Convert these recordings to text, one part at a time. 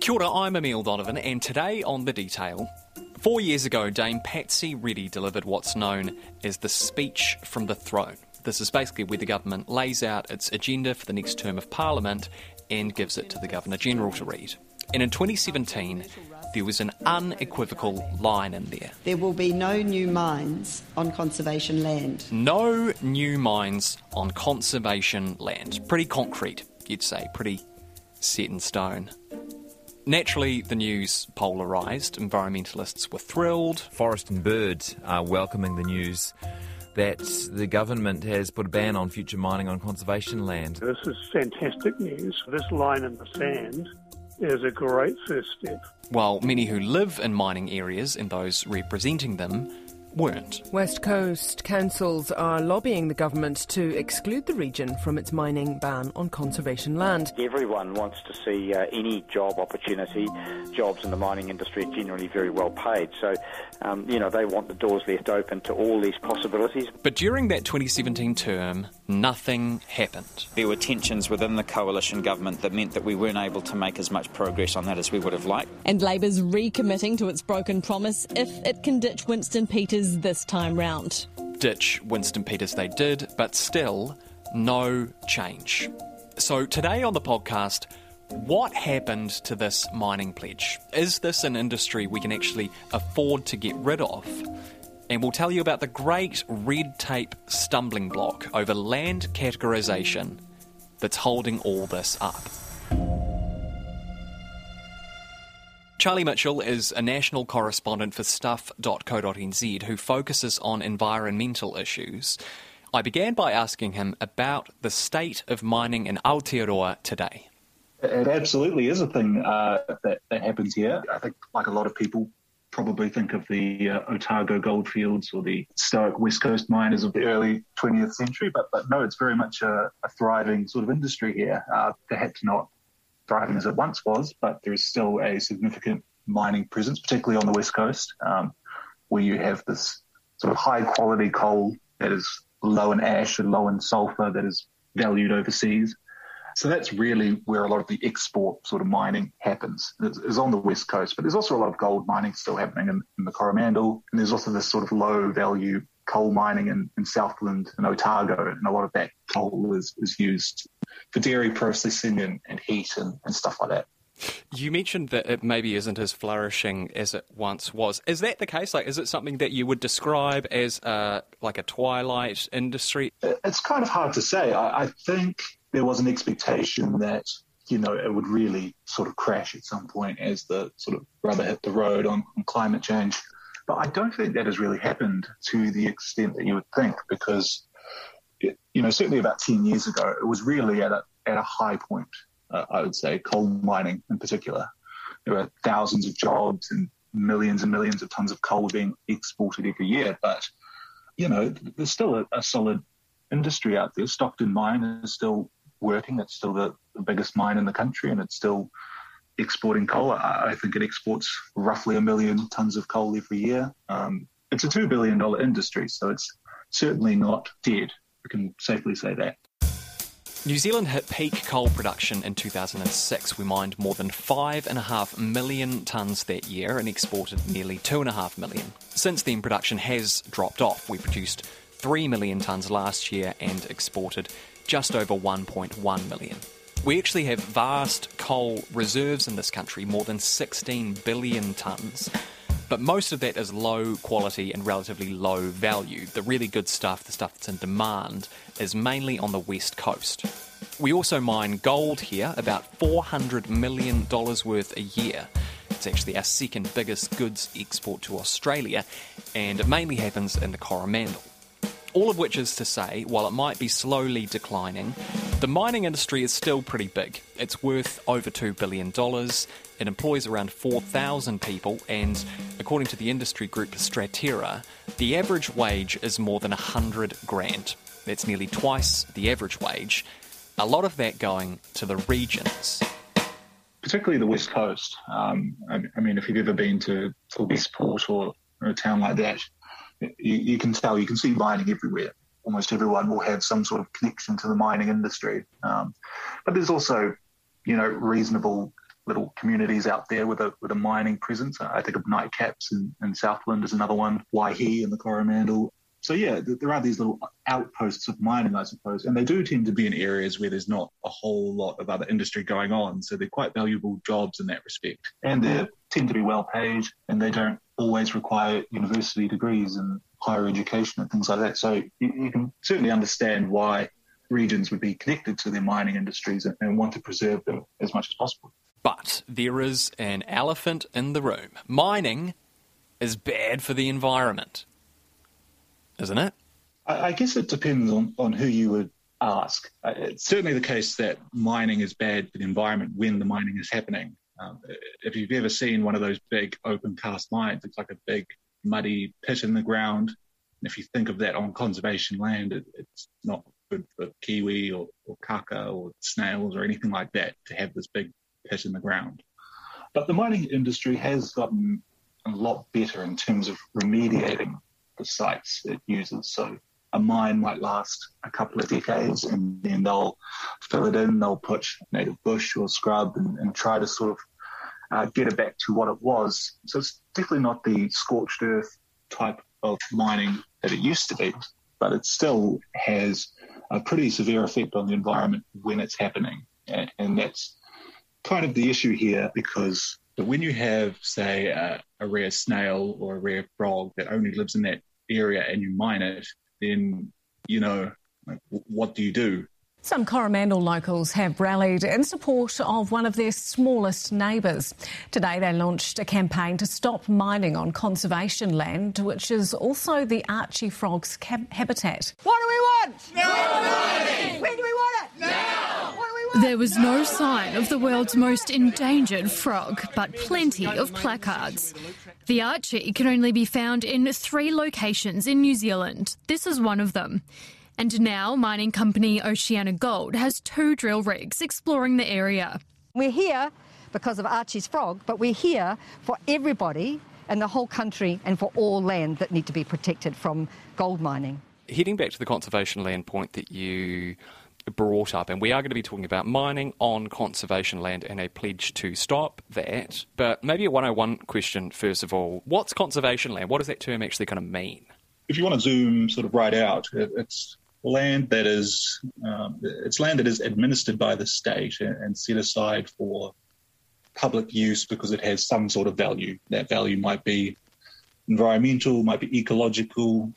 Kia ora, I'm Emile Donovan, and today on The Detail. Four years ago, Dame Patsy Reddy delivered what's known as the Speech from the Throne. This is basically where the government lays out its agenda for the next term of Parliament and gives it to the Governor General to read. And in 2017, there was an unequivocal line in there There will be no new mines on conservation land. No new mines on conservation land. Pretty concrete, you'd say, pretty set in stone. Naturally, the news polarised. Environmentalists were thrilled. Forest and Bird are welcoming the news that the government has put a ban on future mining on conservation land. This is fantastic news. This line in the sand is a great first step. While many who live in mining areas and those representing them weren't. West Coast councils are lobbying the government to exclude the region from its mining ban on conservation land. Everyone wants to see uh, any job opportunity. Jobs in the mining industry are generally very well paid. So, um, you know, they want the doors left open to all these possibilities. But during that 2017 term, nothing happened. There were tensions within the coalition government that meant that we weren't able to make as much progress on that as we would have liked. And Labour's recommitting to its broken promise if it can ditch Winston Peters this time round. Ditch Winston Peters they did, but still, no change. So today on the podcast, what happened to this mining pledge? Is this an industry we can actually afford to get rid of? And we'll tell you about the great red tape stumbling block over land categorisation that's holding all this up. Charlie Mitchell is a national correspondent for stuff.co.nz who focuses on environmental issues. I began by asking him about the state of mining in Aotearoa today. It absolutely is a thing uh, that, that happens here. I think, like a lot of people, probably think of the uh, Otago goldfields or the stoic West Coast miners of the early 20th century, but, but no, it's very much a, a thriving sort of industry here. Uh, perhaps not thriving as it once was, but there is still a significant mining presence, particularly on the West Coast, um, where you have this sort of high quality coal that is low in ash and low in sulfur that is valued overseas. So that's really where a lot of the export sort of mining happens, is, is on the west coast. But there's also a lot of gold mining still happening in, in the Coromandel, and there's also this sort of low value coal mining in, in Southland and Otago, and a lot of that coal is, is used for dairy processing and, and heat and, and stuff like that. You mentioned that it maybe isn't as flourishing as it once was. Is that the case? Like, is it something that you would describe as uh, like a twilight industry? It's kind of hard to say. I, I think there was an expectation that you know it would really sort of crash at some point as the sort of rubber hit the road on, on climate change. But I don't think that has really happened to the extent that you would think, because it, you know certainly about ten years ago it was really at a at a high point. Uh, I would say coal mining in particular. There were thousands of jobs and millions and millions of tons of coal being exported every year. But you know there's still a, a solid industry out there. Stockton mine is still working. It's still the, the biggest mine in the country, and it's still exporting coal. I, I think it exports roughly a million tons of coal every year. Um, it's a two billion dollar industry, so it's certainly not dead. We can safely say that. New Zealand hit peak coal production in 2006. We mined more than 5.5 million tonnes that year and exported nearly 2.5 million. Since then, production has dropped off. We produced 3 million tonnes last year and exported just over 1.1 million. We actually have vast coal reserves in this country, more than 16 billion tonnes. But most of that is low quality and relatively low value. The really good stuff, the stuff that's in demand, is mainly on the west coast. We also mine gold here, about $400 million worth a year. It's actually our second biggest goods export to Australia, and it mainly happens in the Coromandel. All of which is to say, while it might be slowly declining, the mining industry is still pretty big. It's worth over $2 billion. It employs around 4,000 people, and according to the industry group Straterra, the average wage is more than 100 grand. That's nearly twice the average wage. A lot of that going to the regions. Particularly the West Coast. Um, I, I, mean, if you've ever been to, to Westport or, or a town like that, you, you can tell, you can see mining everywhere. Almost everyone will have some sort of connection to the mining industry. Um, but there's also, you know, reasonable little communities out there with a with a mining presence. I think of Nightcaps in, in Southland is another one, Waihi in the Coromandel. So yeah, there are these little uh, outposts of mining, I suppose, and they do tend to be in areas where there's not a whole lot of other industry going on. So they're quite valuable jobs in that respect, and they tend to be well paid, and they don't always require university degrees and higher education and things like that. So you, you can certainly understand why regions would be connected to their mining industries and, and want to preserve them as much as possible. But there is an elephant in the room. Mining is bad for the environment, isn't it? I, I guess it depends on, on who you would ask. Uh, it's certainly the case that mining is bad for the environment when the mining is happening. Um, if you've ever seen one of those big open cast mines, it's like a big muddy pit in the ground. And if you think of that on conservation land, it, it's not good for kiwi or, or kaka or snails or anything like that to have this big pit in the ground. But the mining industry has gotten a lot better in terms of remediating the sites it uses. So a mine might last a couple of decades and then they'll fill it in, they'll put native bush or scrub and, and try to sort of uh, get it back to what it was. So it's definitely not the scorched earth type of mining that it used to be, but it still has a pretty severe effect on the environment when it's happening. And, and that's kind of the issue here because when you have, say, a rare snail or a rare frog that only lives in that area and you mine it, then, you know, like, what do you do? Some Coromandel locals have rallied in support of one of their smallest neighbours. Today they launched a campaign to stop mining on conservation land, which is also the Archey frog's habitat. What do we want? No mining! When do we want it? Now! There was no sign of the world's most endangered frog, but plenty of placards. The Archey can only be found in three locations in New Zealand. This is one of them. And now mining company OceanaGold has two drill rigs exploring the area. We're here because of Archey's frog, but we're here for everybody and the whole country and for all land that need to be protected from gold mining. Heading back to the conservation land point that you brought up, and we are going to be talking about mining on conservation land and a pledge to stop that. But maybe a 101 question, first of all. What's conservation land? What does that term actually kind of mean? If you want to zoom sort of right out, it's land that is um, it's land that is administered by the state and set aside for public use because it has some sort of value. That value might be environmental, might be ecological,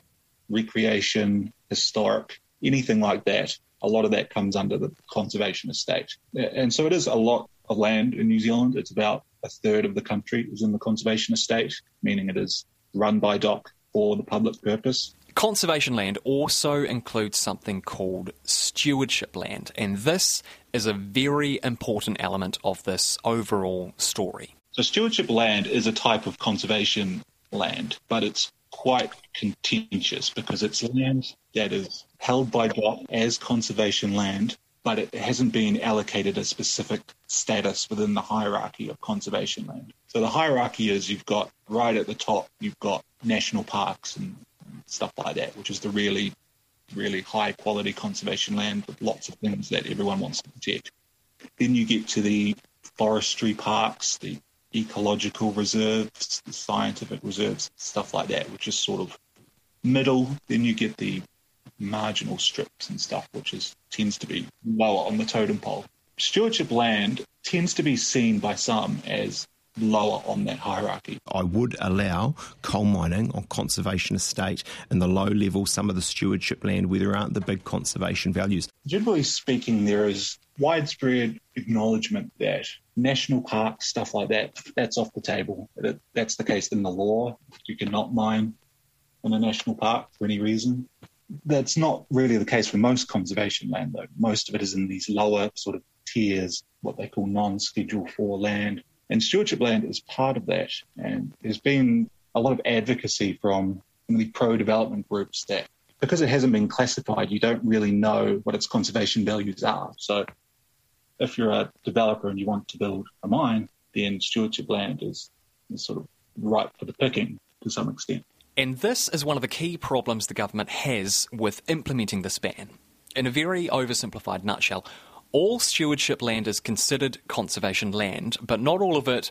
recreation, historic, anything like that. A lot of that comes under the conservation estate. And so it is a lot of land in New Zealand. It's about a third of the country is in the conservation estate, meaning it is run by DOC for the public purpose. Conservation land also includes something called stewardship land, and this is a very important element of this overall story. So, stewardship land is a type of conservation land, but it's quite contentious because it's land that is held by DOC as conservation land, but it hasn't been allocated a specific status within the hierarchy of conservation land. So the hierarchy is you've got right at the top, you've got national parks and stuff like that, which is the really, really high quality conservation land with lots of things that everyone wants to protect. Then you get to the forestry parks, the ecological reserves, scientific reserves, stuff like that, which is sort of middle. Then you get the marginal strips and stuff, which is tends to be lower on the totem pole. Stewardship land tends to be seen by some as lower on that hierarchy. I would allow coal mining on conservation estate and the low level, some of the stewardship land where there aren't the big conservation values. Generally speaking, there is widespread acknowledgement that national parks, stuff like that, that's off the table. That, That's the case in the law. You cannot mine in a national park for any reason. That's not really the case for most conservation land, though. Most of it is in these lower sort of tiers, what they call non schedule 4 land, and stewardship land is part of that. And there's been a lot of advocacy from the pro development groups that because it hasn't been classified, you don't really know what its conservation values are. So if you're a developer and you want to build a mine, then stewardship land is, is sort of ripe for the picking to some extent. And this is one of the key problems the government has with implementing this ban. In a very oversimplified nutshell, all stewardship land is considered conservation land, but not all of it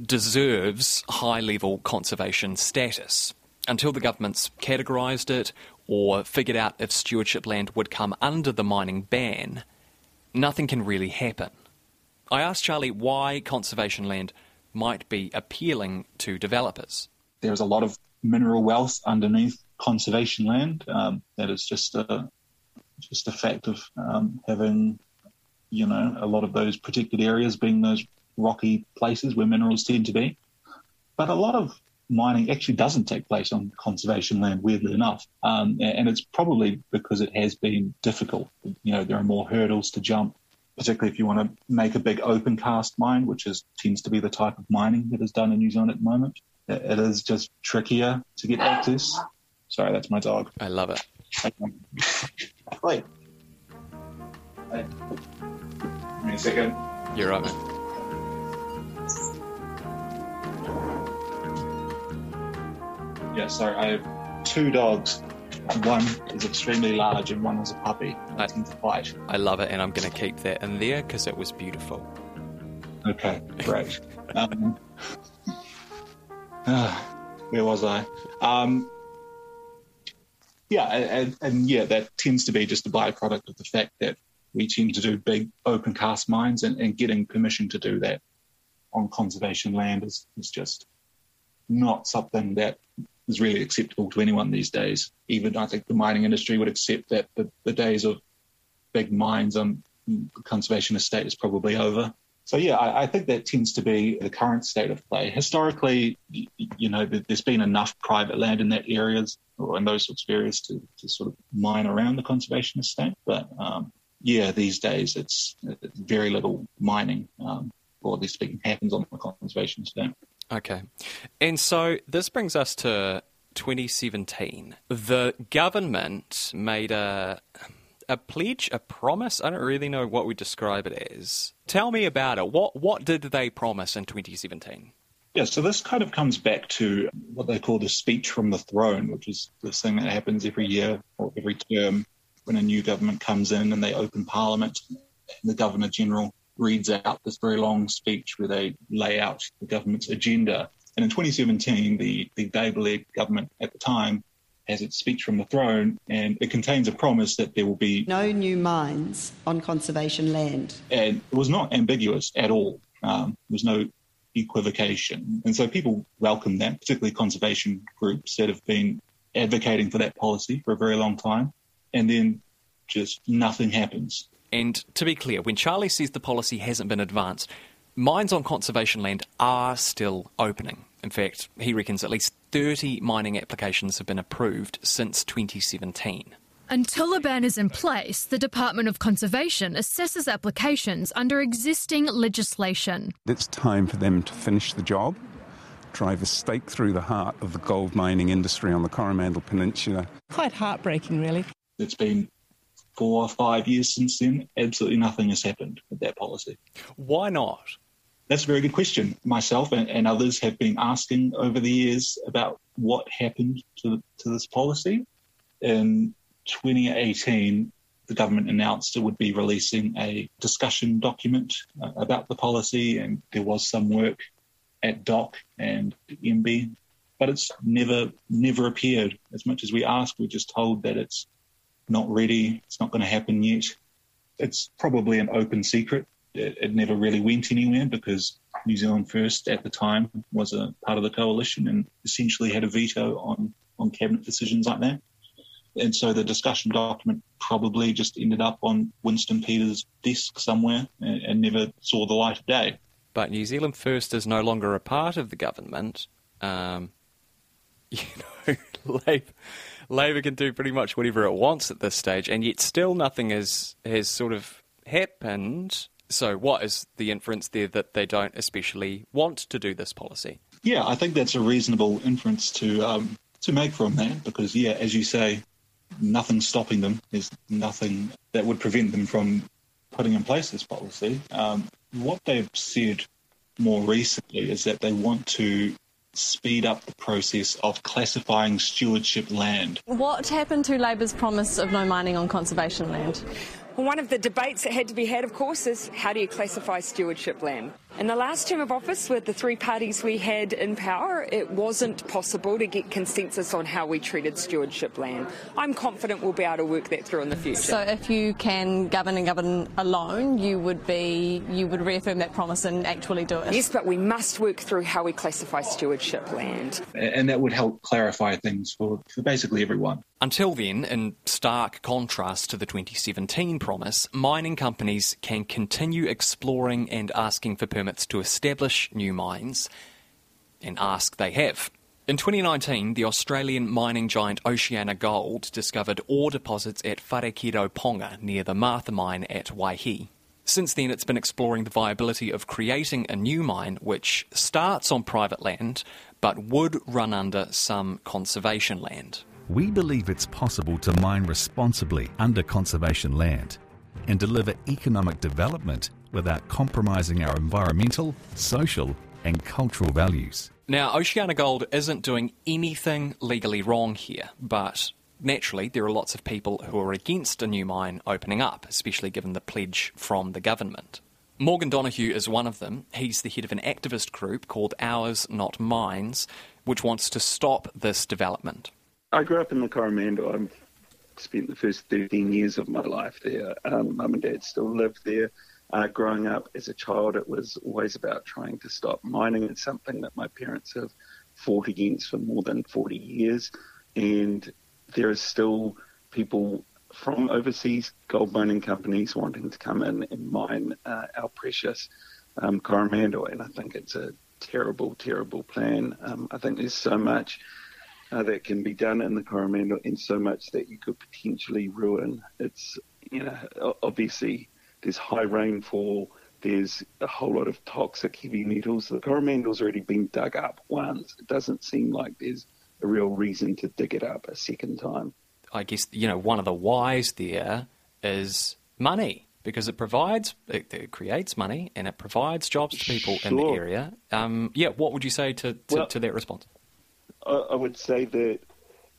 deserves high level conservation status. Until the government's categorised it or figured out if stewardship land would come under the mining ban, nothing can really happen. I asked Charlie why conservation land might be appealing to developers. There's a lot of mineral wealth underneath conservation land. Um, that is just a just a fact of um, having, you know, a lot of those protected areas being those rocky places where minerals tend to be. But a lot of mining actually doesn't take place on conservation land, weirdly enough. Um, and it's probably because it has been difficult. You know, there are more hurdles to jump, particularly if you want to make a big open cast mine, which is tends to be the type of mining that is done in New Zealand at the moment. It is just trickier to get access. Sorry, that's my dog. I love it. Wait. Hey. Give me a second. You're right, Yeah, sorry. I have two dogs. One is extremely large and one is a puppy. I tend to fight. I love it, and I'm going to keep that in there because it was beautiful. Okay, great. um, uh, where was I? Um, yeah, and, and, yeah, that tends to be just a byproduct of the fact that we tend to do big open cast mines, and, and getting permission to do that on conservation land is, is just not something that is really acceptable to anyone these days. Even I think the mining industry would accept that the, the days of big mines on the conservation estate is probably over. So yeah, I, I, think that tends to be the current state of play. Historically, you, know, there's been enough private land in that areas or in those sorts of areas to, to sort of mine around the conservation estate. But um, yeah, these days it's, it's very little mining, um, broadly speaking, happens on the conservation estate. Okay, and so this brings us to 2017. The government made a a pledge, a promise. I don't really know what we describe it as. Tell me about it. What what did they promise in 2017? Yeah, so this kind of comes back to what they call the speech from the throne, which is this thing that happens every year or every term when a new government comes in and they open parliament. And the governor general reads out this very long speech where they lay out the government's agenda. And in 2017, the, the Labour-led government at the time has its speech from the throne, and it contains a promise that there will be no new mines on conservation land. And it was not ambiguous at all. Um, there was no equivocation. And so people welcome that, particularly conservation groups that have been advocating for that policy for a very long time. And then just nothing happens. And to be clear, when Charlie says the policy hasn't been advanced, mines on conservation land are still opening. In fact, he reckons at least 30 mining applications have been approved since 2017. Until a ban is in place, the Department of Conservation assesses applications under existing legislation. It's time for them to finish the job, drive a stake through the heart of the gold mining industry on the Coromandel Peninsula. Quite heartbreaking, really. It's been four or five years since then. Absolutely nothing has happened with that policy. Why not? That's a very good question. Myself and, and others have been asking over the years about what happened to, to this policy. In 2018, the government announced it would be releasing a discussion document uh, about the policy, and there was some work at DOC and MB, but it's never never appeared. As much as we asked, we're just told that it's not ready, it's not going to happen yet. It's probably an open secret it, it never really went anywhere because New Zealand First at the time was a part of the coalition and essentially had a veto on, on cabinet decisions like that. And so the discussion document probably just ended up on Winston Peters' desk somewhere and, and never saw the light of day. But New Zealand First is no longer a part of the government. Um, you know, Labour, Labour can do pretty much whatever it wants at this stage, and yet still nothing has has sort of happened so, what is the inference there that they don't especially want to do this policy? Yeah, I think that's a reasonable inference to um, to make from that because, yeah, as you say, nothing's stopping them. There's nothing that would prevent them from putting in place this policy. Um, what they've said more recently is that they want to speed up the process of classifying stewardship land. What happened to Labour's promise of no mining on conservation land? Well, one of the debates that had to be had, of course, is how do you classify stewardship land? In the last term of office, with the three parties we had in power, it wasn't possible to get consensus on how we treated stewardship land. I'm confident we'll be able to work that through in the future. So, if you can govern and govern alone, you would be you would reaffirm that promise and actually do it. Yes, but we must work through how we classify stewardship land, and that would help clarify things for, for basically everyone. Until then, in stark contrast to the 2017 promise, mining companies can continue exploring and asking for permits to establish new mines, and ask they have. In 2019, the Australian mining giant OceanaGold discovered ore deposits at Wharekirauponga near the Martha mine at Waihi. Since then, it's been exploring the viability of creating a new mine which starts on private land but would run under some conservation land. We believe it's possible to mine responsibly under conservation land and deliver economic development without compromising our environmental, social, and cultural values. Now, OceanaGold isn't doing anything legally wrong here, but naturally, there are lots of people who are against a new mine opening up, especially given the pledge from the government. Morgan Donohue is one of them. He's the head of an activist group called Ours Not Mines, which wants to stop this development. I grew up in the Coromandel. I've spent the first 13 years of my life there. Um, Mum and Dad still live there. Uh, growing up as a child, it was always about trying to stop mining. It's something that my parents have fought against for more than 40 years. And there are still people from overseas gold mining companies wanting to come in and mine uh, our precious um, Coromandel. And I think it's a terrible, terrible plan. Um, I think there's so much uh, that can be done in the Coromandel and so much that you could potentially ruin. It's, you know, obviously there's high rainfall, there's a whole lot of toxic heavy metals. The Coromandel's already been dug up once. It doesn't seem like there's a real reason to dig it up a second time. I guess, you know, one of the whys there is money because it provides, it, it, creates money and it provides jobs to people sure. in the area. Um, yeah, what would you say to, to, well, to that response? I, I would say that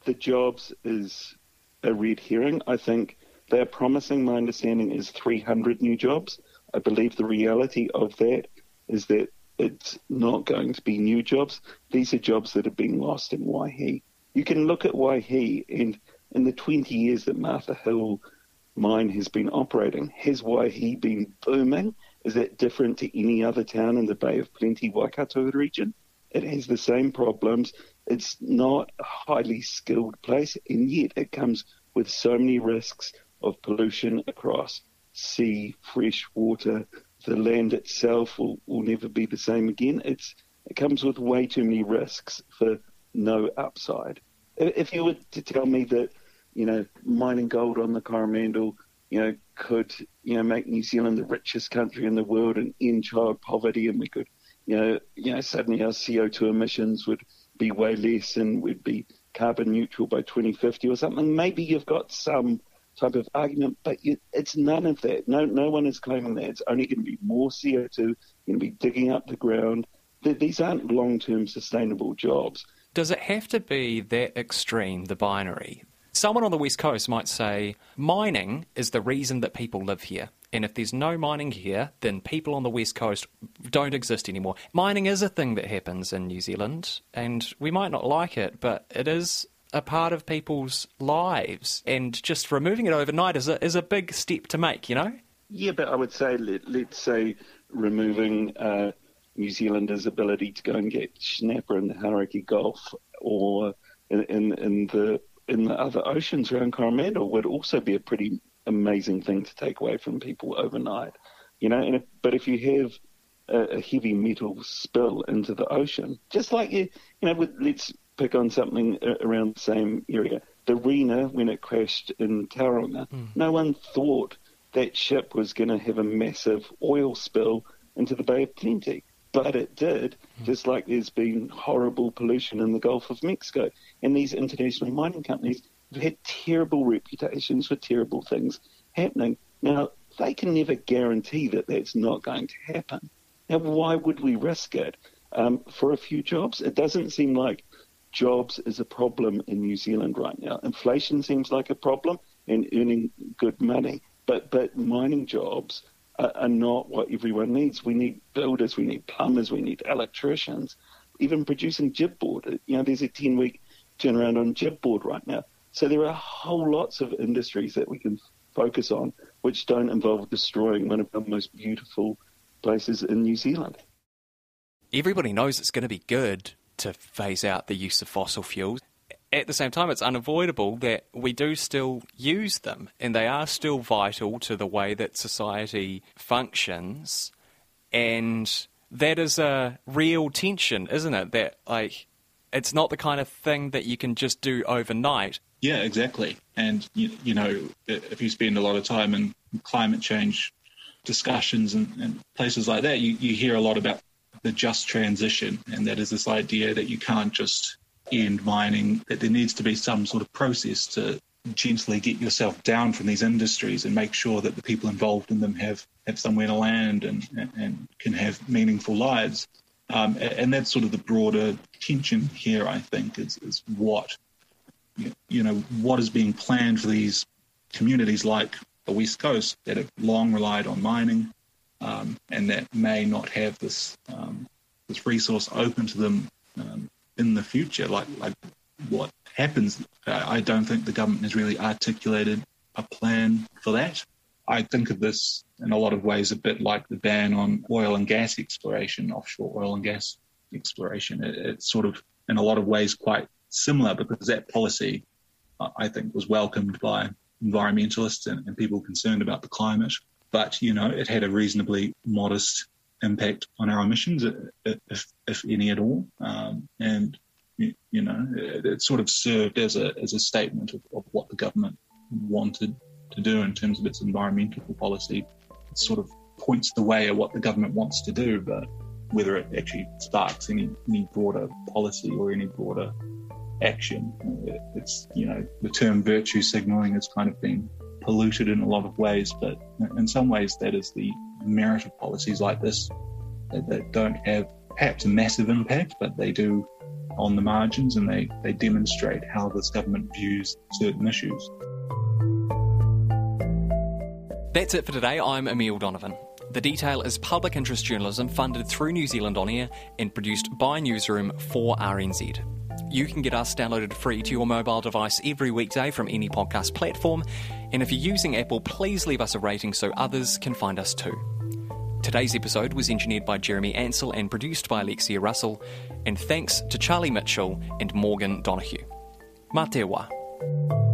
the jobs is a red herring. I think they're promising, my understanding, is 300 new jobs. I believe the reality of that is that it's not going to be new jobs. These are jobs that have been lost in Waihi. You can look at Waihi, and in the 20 years that Martha Hill mine has been operating, has Waihi been booming? Is that different to any other town in the Bay of Plenty, Waikato region? It has the same problems. It's not a highly skilled place, and yet it comes with so many risks of pollution across sea, fresh water. The land itself will, will never be the same again. It's, it comes with way too many risks for no upside. If you were to tell me that, you know, mining gold on the Coromandel, you know, could, you know, make New Zealand the richest country in the world and end child poverty and we could, you know, you know, suddenly our CO2 emissions would be way less and we'd be carbon neutral by 2050 or something. Maybe you've got some type of argument, but you, it's none of that. No, no one is claiming that. It's only going to be more CO2, going to be digging up the ground. These aren't long-term sustainable jobs. Does it have to be that extreme, the binary? Someone on the West Coast might say mining is the reason that people live here. And if there's no mining here, then people on the West Coast don't exist anymore. Mining is a thing that happens in New Zealand, and we might not like it, but it is a part of people's lives. And just removing it overnight is a, is a big step to make, you know? Yeah, but I would say, let, let's say, removing uh, New Zealanders' ability to go and get snapper in the Hauraki Gulf or in, in, in the in the other oceans around Coromandel would also be a pretty amazing thing to take away from people overnight. You know, if, but if you have a, a, heavy metal spill into the ocean, just like you, you know, with, let's pick on something around the same area. The Rena, when it crashed in Tauranga, mm. no one thought that ship was going to have a massive oil spill into the Bay of Plenty. But it did, mm. just like there's been horrible pollution in the Gulf of Mexico. And these international mining companies have had terrible reputations for terrible things happening. Now, they can never guarantee that that's not going to happen. Now, why would we risk it um, for a few jobs? It doesn't seem like jobs is a problem in New Zealand right now. Inflation seems like a problem and earning good money. But but mining jobs are, are not what everyone needs. We need builders, we need plumbers, we need electricians, even producing gypboard. You know, there's a ten week turnaround on gypboard right now. So there are whole lots of industries that we can focus on which don't involve destroying one of the most beautiful places in New Zealand. Everybody knows it's going to be good to phase out the use of fossil fuels. At the same time, it's unavoidable that we do still use them, and they are still vital to the way that society functions. And that is a real tension, isn't it? That, like, it's not the kind of thing that you can just do overnight. Yeah, exactly. And, you, you know, if you spend a lot of time in climate change discussions and, and places like that, you, you hear a lot about the just transition. And that is this idea that you can't just end mining, that there needs to be some sort of process to gently get yourself down from these industries and make sure that the people involved in them have, have somewhere to land and, and, and can have meaningful lives. Um, and that's sort of the broader tension here, I think, is, is what, you know, what is being planned for these communities like the West Coast that have long relied on mining um, and that may not have this um, this resource open to them um, in the future. Like like what happens? I don't think the government has really articulated a plan for that. I think of this in a lot of ways a bit like the ban on oil and gas exploration, offshore oil and gas exploration. It, it's sort of in a lot of ways quite similar because that policy, I think, was welcomed by environmentalists and, and people concerned about the climate but you know it had a reasonably modest impact on our emissions, if, if any at all. Um, and you know, it, it, sort of served as a as a statement of, of, what the government wanted to do in terms of its environmental policy. It sort of points the way of what the government wants to do, but whether it actually sparks any any broader policy or any broader action, it, it's you know the term virtue signaling has kind of been polluted in a lot of ways, but in some ways that is the merit of policies like this that, that don't have perhaps a massive impact, but they do on the margins and they, they demonstrate how this government views certain issues. That's it for today. I'm Emile Donovan. The Detail is public interest journalism funded through New Zealand On Air and produced by Newsroom for RNZ. You can get us downloaded free to your mobile device every weekday from any podcast platform. And if you're using Apple, please leave us a rating so others can find us too. Today's episode was engineered by Jeremy Ansell and produced by Alexia Russell. And thanks to Charlie Mitchell and Morgan te wā.